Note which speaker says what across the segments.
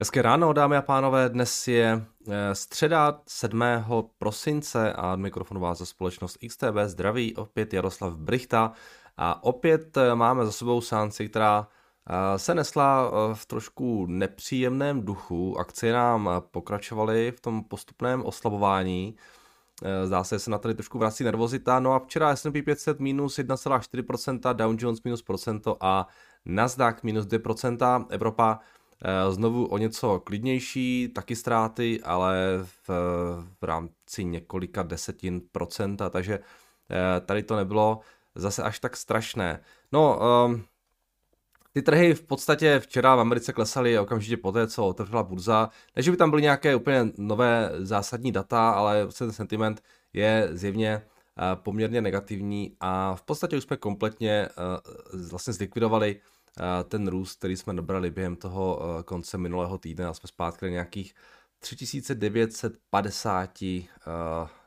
Speaker 1: Hezké ráno, dámy a pánové. Dnes je eh, středa 7. prosince a mikrofonu vás za společnost XTB zdraví opět Jaroslav Brichta a opět eh, máme za sebou sánci, která eh, se nesla v trošku nepříjemném duchu. Akcie nám pokračovaly v tom postupném oslabování. Zdá se, že se na tady trošku vrací nervozita. No a včera S&P 500 minus 1,4%, Dow Jones minus procento a Nasdaq minus 2%. Evropa znovu o něco klidnější, taky ztráty, ale v, v rámci několika desetin procenta, takže eh, tady to nebylo zase až tak strašné. No, um, ty trhy v podstatě včera v Americe klesaly okamžitě poté, co otevřela burza. Ne, že by tam byly nějaké úplně nové zásadní data, ale ten sentiment je zjevně eh, poměrně negativní a v podstatě už jsme kompletně vlastně zlikvidovali ten růst, který jsme dobrali během toho eh, konce minulého týdne a jsme zpátky na nějakých 3950 uh, eh,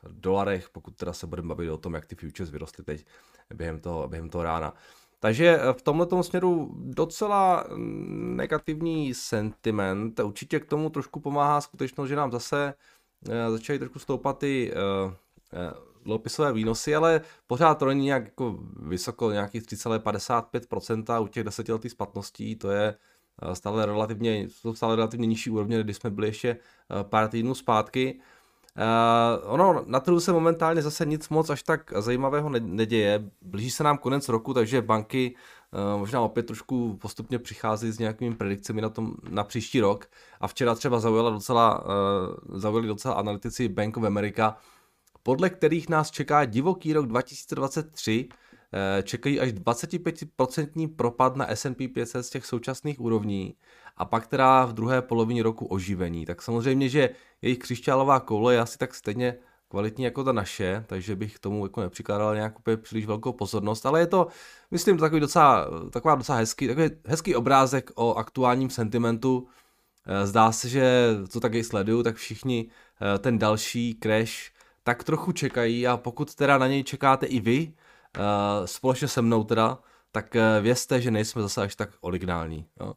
Speaker 1: dolarech, pokud teda se budeme bavit o tom, jak ty futures vyrostly teď během toho, během toho rána. Takže eh, v tomto směru docela negativní sentiment. Určitě k tomu trošku pomáhá skutečnost, že nám zase začaly trošku stoupat ty dluhopisové výnosy, ale pořád to není nějak jako vysoko, nějakých 3,55% u těch desetiletých splatností, to je eh, stále relativně, jsou stále relativně nižší úrovně, když jsme byli ještě eh, pár týdnů zpátky. Uh, ono, na trhu se momentálně zase nic moc až tak zajímavého neděje. Blíží se nám konec roku, takže banky uh, možná opět trošku postupně přichází s nějakými predikcemi na, tom, na příští rok. A včera třeba zaujala docela, uh, zaujali docela analytici Bank of America, podle kterých nás čeká divoký rok 2023, eh, čekají až 25% propad na S&P 500 z těch současných úrovní a pak teda v druhé polovině roku oživení. Tak samozřejmě, že jejich křišťálová koule je asi tak stejně kvalitní jako ta naše, takže bych tomu jako nepřikládal nějak úplně příliš velkou pozornost, ale je to, myslím, takový docela, taková docela hezký, takový hezký obrázek o aktuálním sentimentu. Eh, zdá se, že co taky sleduju, tak všichni eh, ten další crash tak trochu čekají a pokud teda na něj čekáte i vy, uh, společně se mnou teda, tak uh, vězte, že nejsme zase až tak originální. Jo. uh,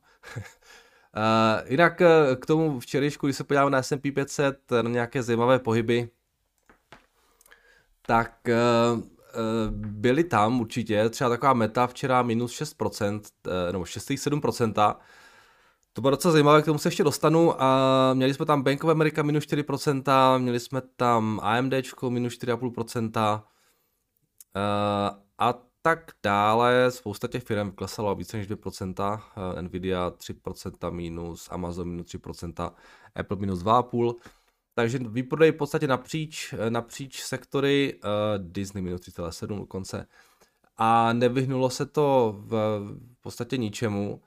Speaker 1: jinak uh, k tomu včerejšku, když se podíváme na S&P 500, na nějaké zajímavé pohyby, tak uh, byly tam určitě, třeba taková meta včera minus 6%, nebo 6,7%, to bylo docela zajímavé, k tomu se ještě dostanu. A měli jsme tam Bank of America minus 4%, měli jsme tam AMD minus 4,5% a tak dále. Spousta těch firm klesalo více než 2%, Nvidia 3% minus, Amazon minus 3%, Apple minus 2,5%. Takže výprodej v podstatě napříč, napříč sektory, Disney minus 3,7 dokonce. A nevyhnulo se to v, v podstatě ničemu.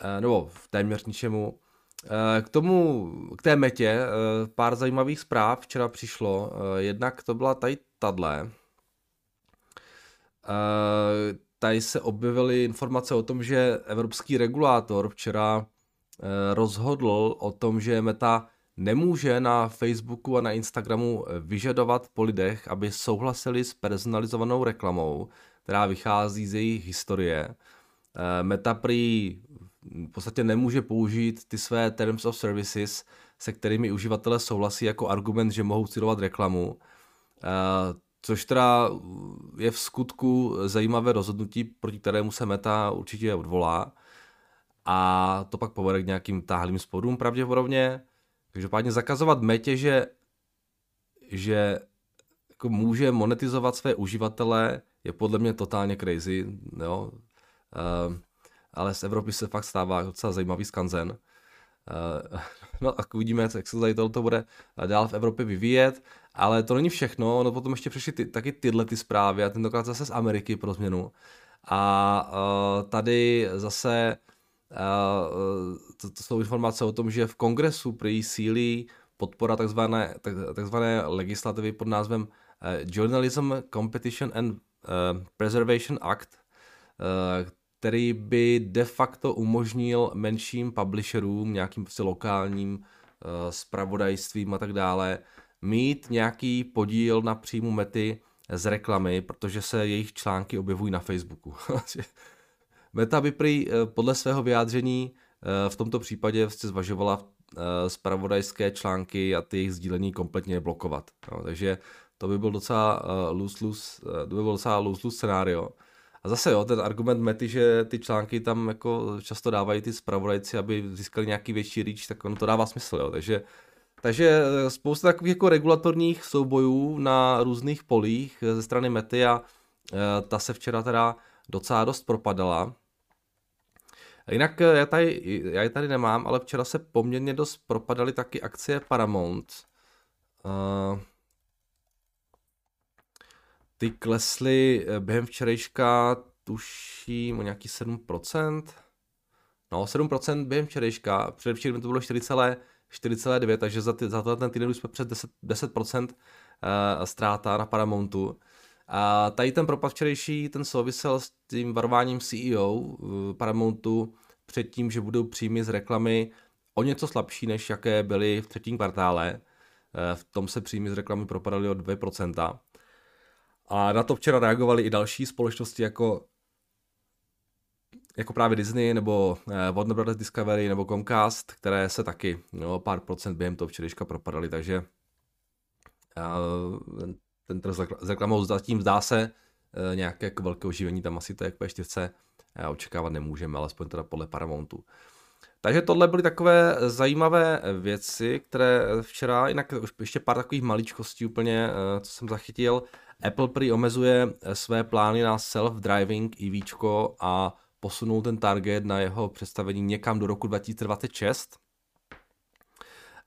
Speaker 1: Eh, nebo téměř ničemu. Eh, k tomu, k té metě, eh, pár zajímavých zpráv včera přišlo. Jednak to byla tady tadle. Tady se objevily informace o tom, že evropský regulátor včera rozhodl o tom, že Meta nemůže na Facebooku a na Instagramu vyžadovat po lidech, aby souhlasili s personalizovanou reklamou, která vychází z jejich historie. Meta prý v podstatě nemůže použít ty své terms of services, se kterými uživatelé souhlasí jako argument, že mohou citovat reklamu. Což teda je v skutku zajímavé rozhodnutí, proti kterému se Meta určitě odvolá. A to pak povede k nějakým táhlým sporům pravděpodobně. Každopádně zakazovat Metě, že, že jako může monetizovat své uživatele, je podle mě totálně crazy. Jo? Uh, ale z Evropy se fakt stává docela zajímavý skanzen. Uh, no a uvidíme, jak se tady tohle bude dál v Evropě vyvíjet, ale to není všechno, no potom ještě přišly ty, taky tyhle ty zprávy a tentokrát zase z Ameriky pro změnu. A uh, tady zase uh, to, to jsou informace o tom, že v kongresu prý sílí podpora takzvané, tak, takzvané legislativy pod názvem Journalism Competition and Preservation Act, který by de facto umožnil menším publisherům, nějakým prostě lokálním uh, spravodajstvím a tak dále, mít nějaký podíl na příjmu mety z reklamy, protože se jejich články objevují na Facebooku. Meta by prý uh, podle svého vyjádření uh, v tomto případě vlastně zvažovala spravodajské články a ty jejich sdílení kompletně blokovat. No, takže to by byl docela lose-lose, uh, to by byl docela lose-lose scenario. A zase jo, ten argument Mety, že ty články tam jako často dávají ty spravodajci, aby získali nějaký větší reach, tak ono to dává smysl, jo. Takže, takže spousta takových jako regulatorních soubojů na různých polích ze strany Mety a uh, ta se včera teda docela dost propadala. Jinak já tady, já ji tady nemám, ale včera se poměrně dost propadaly taky akcie Paramount. Uh, ty klesly eh, během včerejška, tuším, o nějaký 7%. No, 7% během včerejška, předevčírem to bylo 4,9, takže za, ty, za ten týden už jsme přes 10%, 10% uh, ztráta na Paramountu. A tady ten propad včerejší, ten souvisel s tím varováním CEO uh, Paramountu před tím, že budou příjmy z reklamy o něco slabší, než jaké byly v třetím kvartále. Uh, v tom se příjmy z reklamy propadaly o 2%. A na to včera reagovali i další společnosti jako jako právě Disney nebo eh, Warner Brothers Discovery nebo Comcast, které se taky no, pár procent během toho včerejška propadaly, takže uh, ten trh s reklamou zatím zdá se uh, nějaké jako velké oživení tam asi to jak 4 uh, očekávat nemůžeme, alespoň teda podle Paramountu. Takže tohle byly takové zajímavé věci, které včera, jinak ještě pár takových maličkostí úplně, co jsem zachytil. Apple prý omezuje eh, své plány na self-driving EV a posunul ten target na jeho představení někam do roku 2026.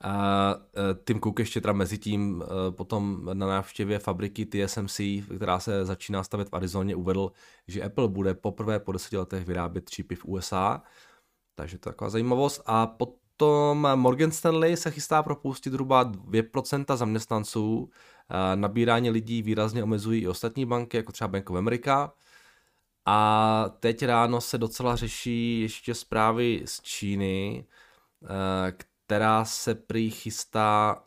Speaker 1: A eh, Tim Cook ještě teda mezi tím eh, potom na návštěvě fabriky TSMC, která se začíná stavět v Arizoně, uvedl, že Apple bude poprvé po deseti letech vyrábět čipy v USA. Takže to je taková zajímavost. A potom Morgan Stanley se chystá propustit zhruba 2% zaměstnanců Nabírání lidí výrazně omezují i ostatní banky, jako třeba Bank of America. A teď ráno se docela řeší ještě zprávy z Číny, eh, která se prý chystá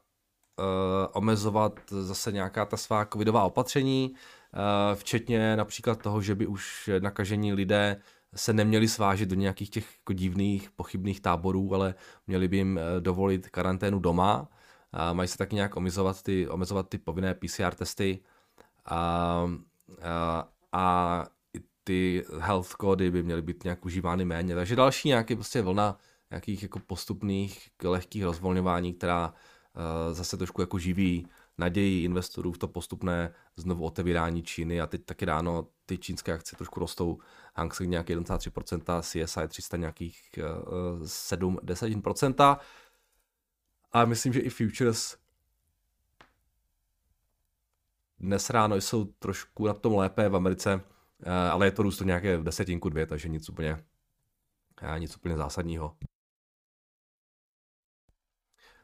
Speaker 1: eh, omezovat zase nějaká ta svá covidová opatření, eh, včetně například toho, že by už nakažení lidé se neměli svážet do nějakých těch jako divných, pochybných táborů, ale měli by jim dovolit karanténu doma. A mají se taky nějak omezovat ty, omezovat ty povinné PCR testy a, a, a ty health kódy by měly být nějak užívány méně. Takže další nějaký prostě vlna nějakých jako postupných lehkých rozvolňování, která uh, zase trošku jako živí naději investorů v to postupné znovu otevírání Číny a teď taky ráno ty čínské akcie trošku rostou, Hang Seng nějaký 1,3%, CSI 300 nějakých uh, 7-10%. A myslím, že i futures dnes ráno jsou trošku na tom lépe v Americe, eh, ale je to růst nějaké desetinku dvě, takže nic úplně, eh, nic úplně zásadního.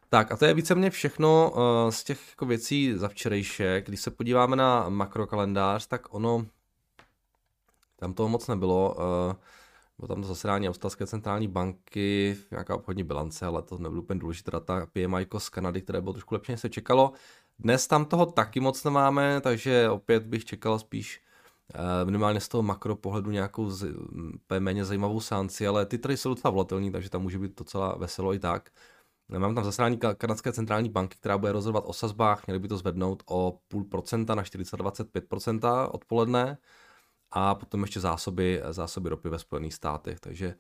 Speaker 1: Tak a to je víceméně všechno eh, z těch jako věcí za včerejšek. Když se podíváme na makrokalendář, tak ono, tam toho moc nebylo. Bylo tam to zasedání Australské centrální banky, nějaká obchodní bilance, ale to nebylo úplně důležitá data. PMI z Kanady, které bylo trošku lepší, než se čekalo. Dnes tam toho taky moc nemáme, takže opět bych čekal spíš eh, minimálně z toho makro pohledu nějakou z, méně zajímavou sánci, ale ty tady jsou docela volatilní, takže tam může být docela veselo i tak. Mám tam zasedání kanadské centrální banky, která bude rozhodovat o sazbách, měli by to zvednout o půl procenta na 4,25% odpoledne a potom ještě zásoby, zásoby ropy ve Spojených státech, takže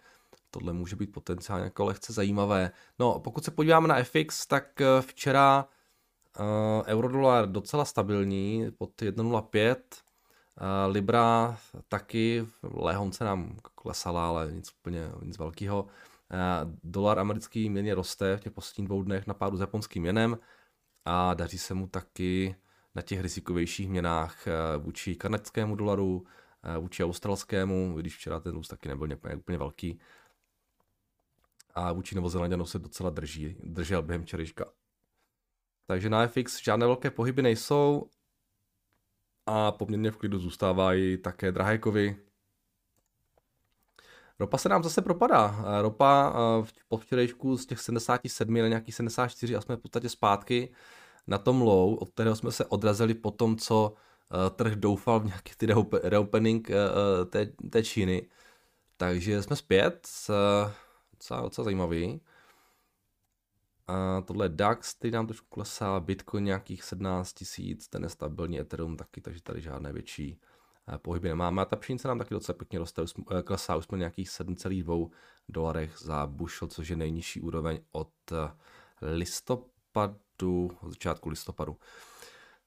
Speaker 1: tohle může být potenciálně jako lehce zajímavé. No, pokud se podíváme na FX, tak eh, včera uh, eurodolar docela stabilní, pod 1,05, uh, Libra taky, lehonce nám klesala, ale nic úplně nic velkého. Uh, dolar americký měně roste v těch posledních dvou dnech na pádu s japonským měnem a daří se mu taky na těch rizikovějších měnách vůči kanadskému dolaru, Eh, vůči australskému, když včera ten růst taky nebyl úplně, úplně velký. A vůči Novozelanděnu se docela drží, držel během včerejška. Takže na FX žádné velké pohyby nejsou a poměrně v klidu zůstávají také drahé Ropa se nám zase propadá. Eh, ropa eh, po včerejšku z těch 77 na nějakých 74 a jsme v podstatě zpátky na tom low, od kterého jsme se odrazili po tom, co Eh, trh doufal v nějaký ty reopening eh, eh, té, té Číny. Takže jsme zpět, docela, docela zajímavý. A tohle je DAX, který nám trošku klesá, Bitcoin nějakých 17 tisíc, ten je stabilní, Ethereum taky, takže tady žádné větší eh, pohyby nemáme. A ta pšenice nám taky docela pěkně roste, eh, klesá, už jsme nějakých 7,2 dolarech za bushel, což je nejnižší úroveň od eh, listopadu, od začátku listopadu.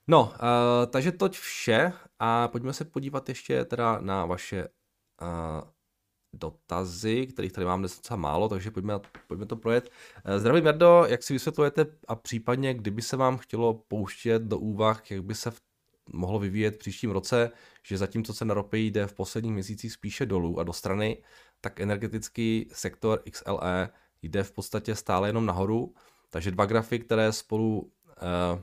Speaker 1: No, uh, takže toť vše a pojďme se podívat ještě teda na vaše uh, dotazy, kterých tady mám dnes docela málo, takže pojďme, pojďme to projet. Uh, zdravím Jardo, jak si vysvětlujete a případně, kdyby se vám chtělo pouštět do úvah, jak by se v, mohlo vyvíjet příštím roce, že zatímco cena ropy jde v posledních měsících spíše dolů a do strany, tak energetický sektor XLE jde v podstatě stále jenom nahoru, takže dva grafy, které spolu uh,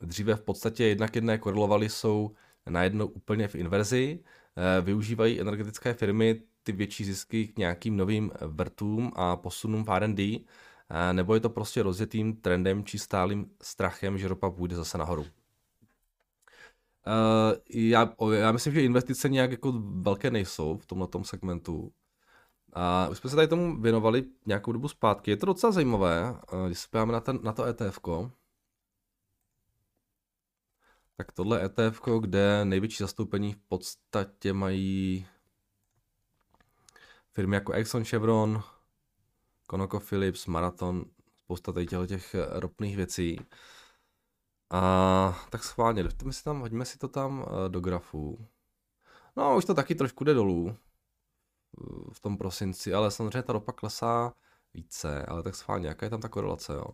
Speaker 1: dříve v podstatě jednak jedné korelovaly, jsou najednou úplně v inverzi. Eh, využívají energetické firmy ty větší zisky k nějakým novým vrtům a posunům v R&D, eh, nebo je to prostě rozjetým trendem či stálým strachem, že ropa půjde zase nahoru. Uh, já, já myslím, že investice nějak jako velké nejsou v tomto segmentu. A už jsme se tady tomu věnovali nějakou dobu zpátky. Je to docela zajímavé, když se podíváme na, ten, na to ETF. -ko. Tak tohle ETF, kde největší zastoupení v podstatě mají firmy jako Exxon, Chevron, ConocoPhillips, Marathon, spousta tady těch ropných věcí. A tak schválně, hodíme si, tam, hodíme si to tam eh, do grafu. No, už to taky trošku jde dolů eh, v tom prosinci, ale samozřejmě ta ropa klesá více, ale tak schválně, jaká je tam ta korelace, jo?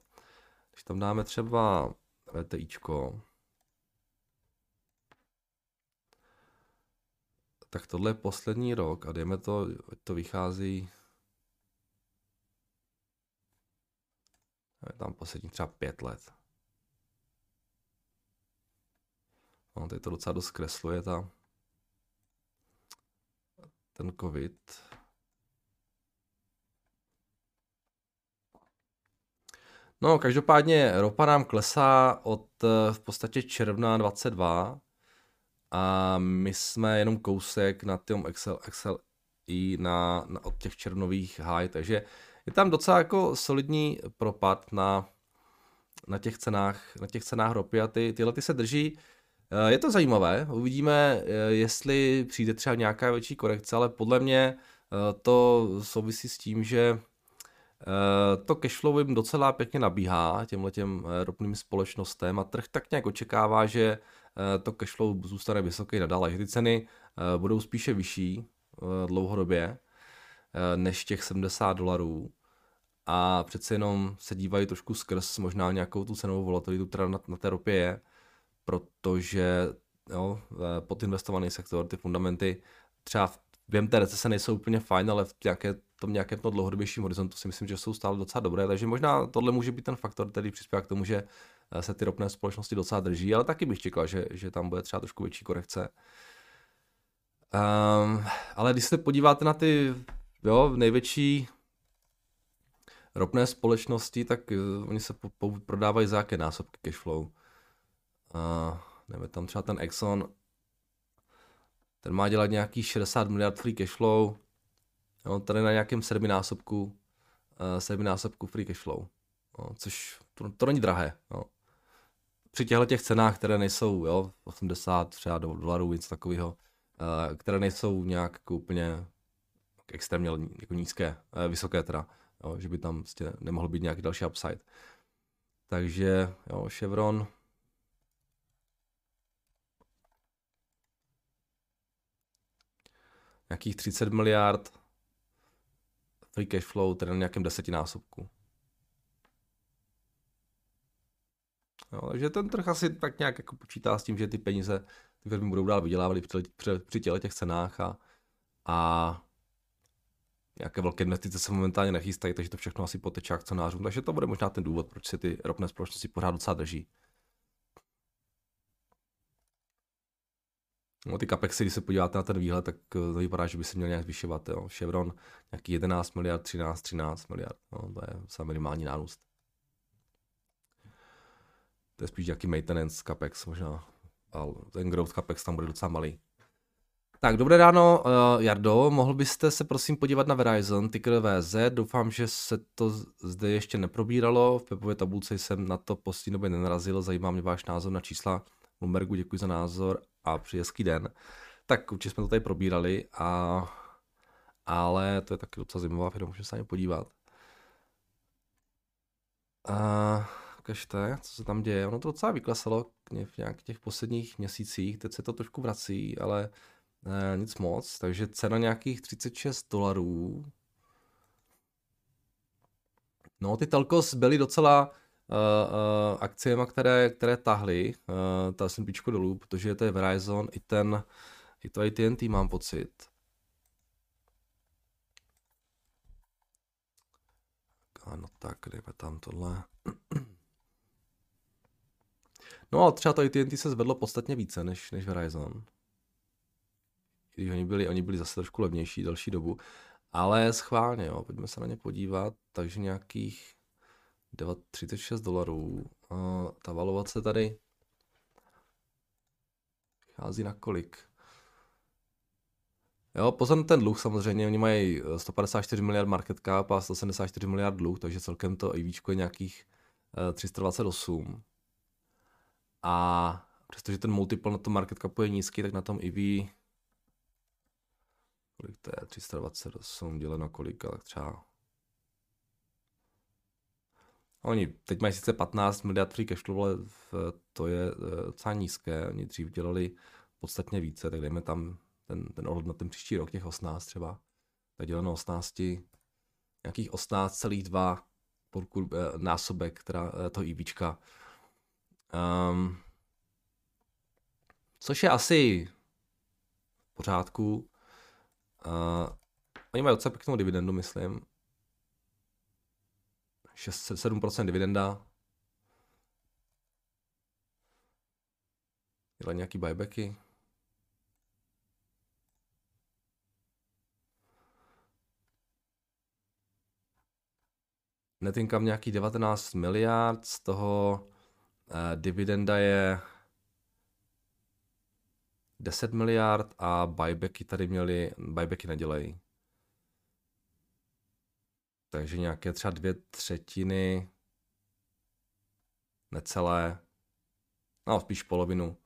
Speaker 1: Když tam dáme třeba VTIčko, tak tohle je poslední rok a dejme to, to vychází tam poslední třeba pět let. No, tady to docela dost kresluje ta, ten covid. No, každopádně ropa nám klesá od v podstatě června 22 a my jsme jenom kousek na tom Excel, Excel i na, na, od těch červnových high, takže je tam docela jako solidní propad na, na těch cenách, na těch cenách ropy a ty, tyhle ty se drží. Eh, je to zajímavé, uvidíme, eh, jestli přijde třeba nějaká větší korekce, ale podle mě eh, to souvisí s tím, že to cashflow jim docela pěkně nabíhá těmhle těm ropným společnostem a trh tak nějak očekává, že Eh, to cashflow zůstane vysoký nadále, že ty ceny eh, budou spíše vyšší eh, dlouhodobě než těch 70 dolarů. A přece jenom se dívají trošku skrz možná nějakou tu cenovou volatilitu, která na, na té ropě je, protože jo, podinvestovaný sektor, ty fundamenty třeba během té recese nejsou úplně fajn, ale v nějaké, tom nějakém tom dlouhodobějším horizontu si myslím, že jsou stále docela dobré, takže možná tohle může být ten faktor, který přispívá k tomu, že Eh, se ty ropné společnosti docela drží, ale taky bych čekal, že, že tam bude třeba trošku větší korekce. Um, ale když se podíváte na ty jo, největší ropné společnosti, tak uh, oni se po, po, prodávají za jaké násobky cashflow. Uh, nevím, tam třeba ten Exxon, ten má dělat nějaký 60 miliard free cashflow, jo, tady na nějakém sedminásobku, uh, sedminásobku free cashflow, no, což to, to není drahé. No při těchto těch cenách, které nejsou jo, 80 třeba dolarů, něco takového, uh, které nejsou nějak jako úplně extrémně jako nízké, uh, vysoké teda, jo, že by tam prostě nemohl být nějaký další upside. Takže jo, Chevron, nějakých 30 miliard free cash flow, tedy na nějakém desetinásobku. Jo, takže ten trh asi tak nějak jako počítá s tím, že ty peníze ty firmy budou dál vydělávat při, při, při těle těch cenách a, a nějaké velké investice se momentálně nechystají, takže to všechno asi poteče akcionářům. Takže to bude možná ten důvod, proč se ty ropné společnosti pořád docela drží. No, ty capexy, když se podíváte na ten výhled, tak eh, to vypadá, že by se měl nějak zvyšovat. Jo. Chevron nějaký 11 miliard, 13, 13 miliard. No, to je samý minimální nárůst. To je spíš nějaký maintenance capex možná. Ale ten growth capex tam bude docela malý. Tak, dobré ráno, uh, Jardo. Mohl byste se prosím podívat na Verizon, ticker VZ. Doufám, že se to zde ještě neprobíralo. V webové tabulce jsem na to poslední době nenarazil. Zajímá mě váš názor na čísla Bloombergu. Děkuji za názor a přeji hezký den. Tak určitě jsme to tady probírali, a, ale to je taky docela zajímavá firma, můžeme se na ně podívat. A, ukažte, co se tam děje. Ono to docela vyklesalo v nějakých těch posledních měsících, teď se to trošku vrací, ale ne, nic moc, takže cena nějakých 36 dolarů. No, ty telkos byly docela uh, uh, akciema, které, které tahly uh, ta S&P dolů, protože to je Verizon i ten, i to AT&T mám pocit. Ano, tak, dejme tam tohle. No a třeba to AT&T se zvedlo podstatně více než, než Verizon když oni byli, oni byli zase trošku levnější další dobu, ale schválně, jo, pojďme se na ně podívat, takže nějakých 36 dolarů. A ta valovace tady chází na kolik? Jo, pozor na ten dluh samozřejmě, oni mají 154 miliard market cap a 174 miliard dluh, takže celkem to EV je nějakých 328. Eh, a přestože ten multiple na tom market capu je nízký, tak na tom EV kolik to je, 328 děleno kolik, ale třeba Oni teď mají sice 15 miliard free cashflow, ale to je eh, docela nízké. Oni dřív dělali podstatně více, tak dejme tam ten, ten ohled na ten příští rok, těch 18 třeba. Tak děleno 18, nějakých 18,2 eh, násobek, která eh, to IBčka. Um, což je asi v pořádku. Uh, oni mají docela pěknou dividendu, myslím. 6, 7% dividenda. Dělají nějaký buybacky. Net income nějaký 19 miliard, z toho uh, dividenda je 10 miliard a buybacky tady měli, buybacky nedělají. Takže nějaké třeba dvě třetiny, necelé, no spíš polovinu.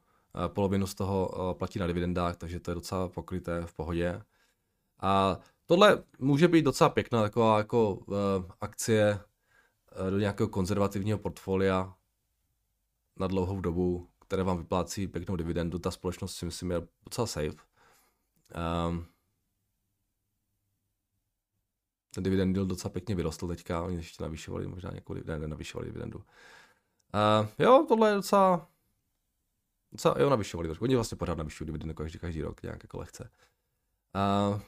Speaker 1: Eh, polovinu z toho eh, platí na dividendách, takže to je docela pokryté v pohodě. A tohle může být docela pěkná taková jako uh, akcie do nějakého konzervativního portfolia na dlouhou dobu, které vám vyplácí pěknou dividendu. Ta společnost si myslím je docela safe. Um, ten dividend deal docela pěkně vyrostl teďka, oni ještě navyšovali možná nějakou dividendu, nenavyšovali dividendu. Uh, jo, tohle je docela, docela jo, navyšovali. Oni vlastně pořád navyšují dividendu každý, každý rok, nějak jako lehce. Uh,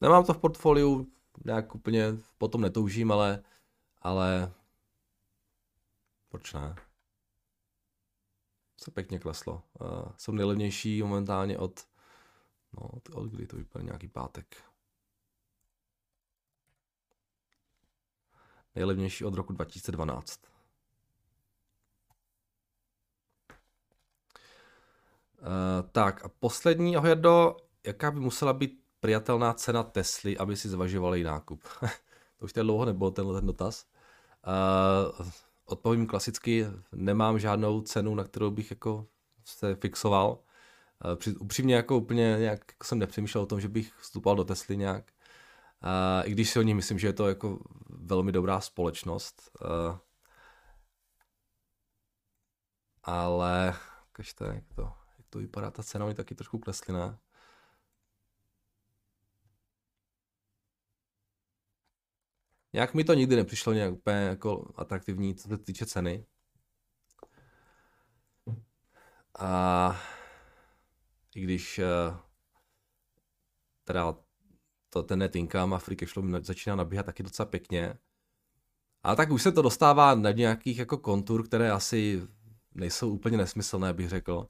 Speaker 1: nemám to v portfoliu, nějak úplně potom netoužím, ale, ale proč ne? se pěkně kleslo. Uh, jsou nejlevnější momentálně od, no, od kdy to vypadá nějaký pátek. Nejlevnější od roku 2012. Uh, tak a poslední, Ohjardo, jaká by musela být přijatelná cena Tesly, aby si zvažovali nákup? to už tady dlouho nebyl tenhle ten dotaz. Uh, odpovím klasicky, nemám žádnou cenu, na kterou bych jako se fixoval. Eh, při, upřímně jako úplně nějak jako jsem nepřemýšlel o tom, že bych vstupoval do Tesly nějak. Uh, I když si o ní myslím, že je to jako velmi dobrá společnost. Uh, ale kažte, jak to, jak to vypadá, ta cena mi taky trošku klesly, ne? Nějak mi to nikdy nepřišlo nějak úplně jako atraktivní, co se týče ceny. A i když uh, teda to, ten net income a free cashflow začíná nabíhat taky docela pěkně. A tak už se to dostává na nějakých jako kontur, které asi nejsou úplně nesmyslné, bych řekl.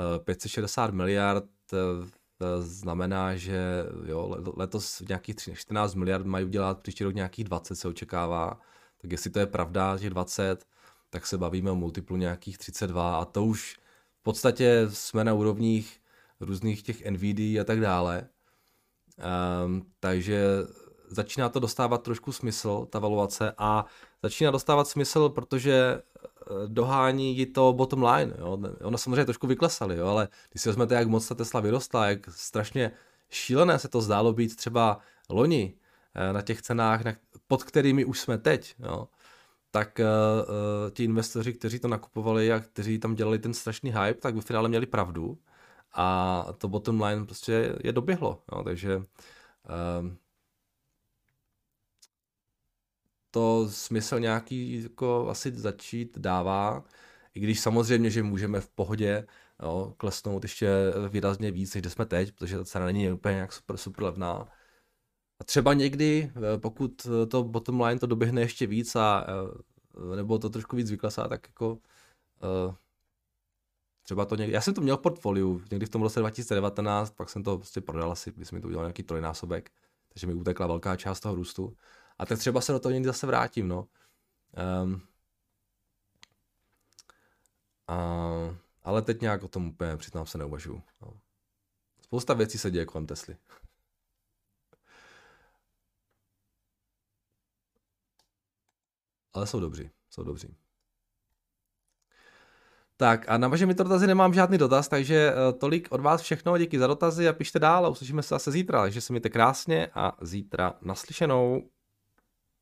Speaker 1: Uh, 560 miliard uh, znamená, že jo, letos nějakých 14 miliard mají udělat, příští rok nějakých 20 se očekává. Tak jestli to je pravda, že 20, tak se bavíme o multiplu nějakých 32 a to už v podstatě jsme na úrovních různých těch NVD a tak dále. Um, takže začíná to dostávat trošku smysl, ta valuace, a začíná dostávat smysl, protože eh, dohání ji to bottom line. Jo. Ona samozřejmě trošku vyklesali, jo, ale když si vezmete, jak moc ta Tesla vyrostla, jak strašně šílené se to zdálo být třeba loni eh, na těch cenách, pod kterými už jsme teď, jo, tak uh, ti investoři, kteří to nakupovali a kteří tam dělali ten strašný hype, tak v finále měli pravdu a to bottom line prostě je doběhlo. Jo, takže uh, to smysl nějaký jako asi začít dává, i když samozřejmě, že můžeme v pohodě jo, klesnout ještě výrazně víc, než jsme teď, protože ta cena není úplně nějak super, super levná. A třeba někdy, eh, pokud to bottom line to doběhne ještě víc a eh, nebo to trošku víc vyklesá, tak jako uh, třeba to někdy, já jsem to měl v portfoliu někdy v tom roce 2019, pak jsem to prostě prodal asi, když mi to udělal nějaký trojnásobek, takže mi utekla velká část toho růstu. A tak třeba se do toho někdy zase vrátím, no. Um, a, ale teď nějak o tom úplně přitom se neuvažuju. No. Spousta věcí se děje kolem Tesly. Ale jsou dobří, jsou dobří. Tak a na vaše mi dotazy nemám žádný dotaz, takže uh, tolik od vás všechno, díky za dotazy a pište dál a uslyšíme se zase zítra, takže se mějte krásně a zítra naslyšenou.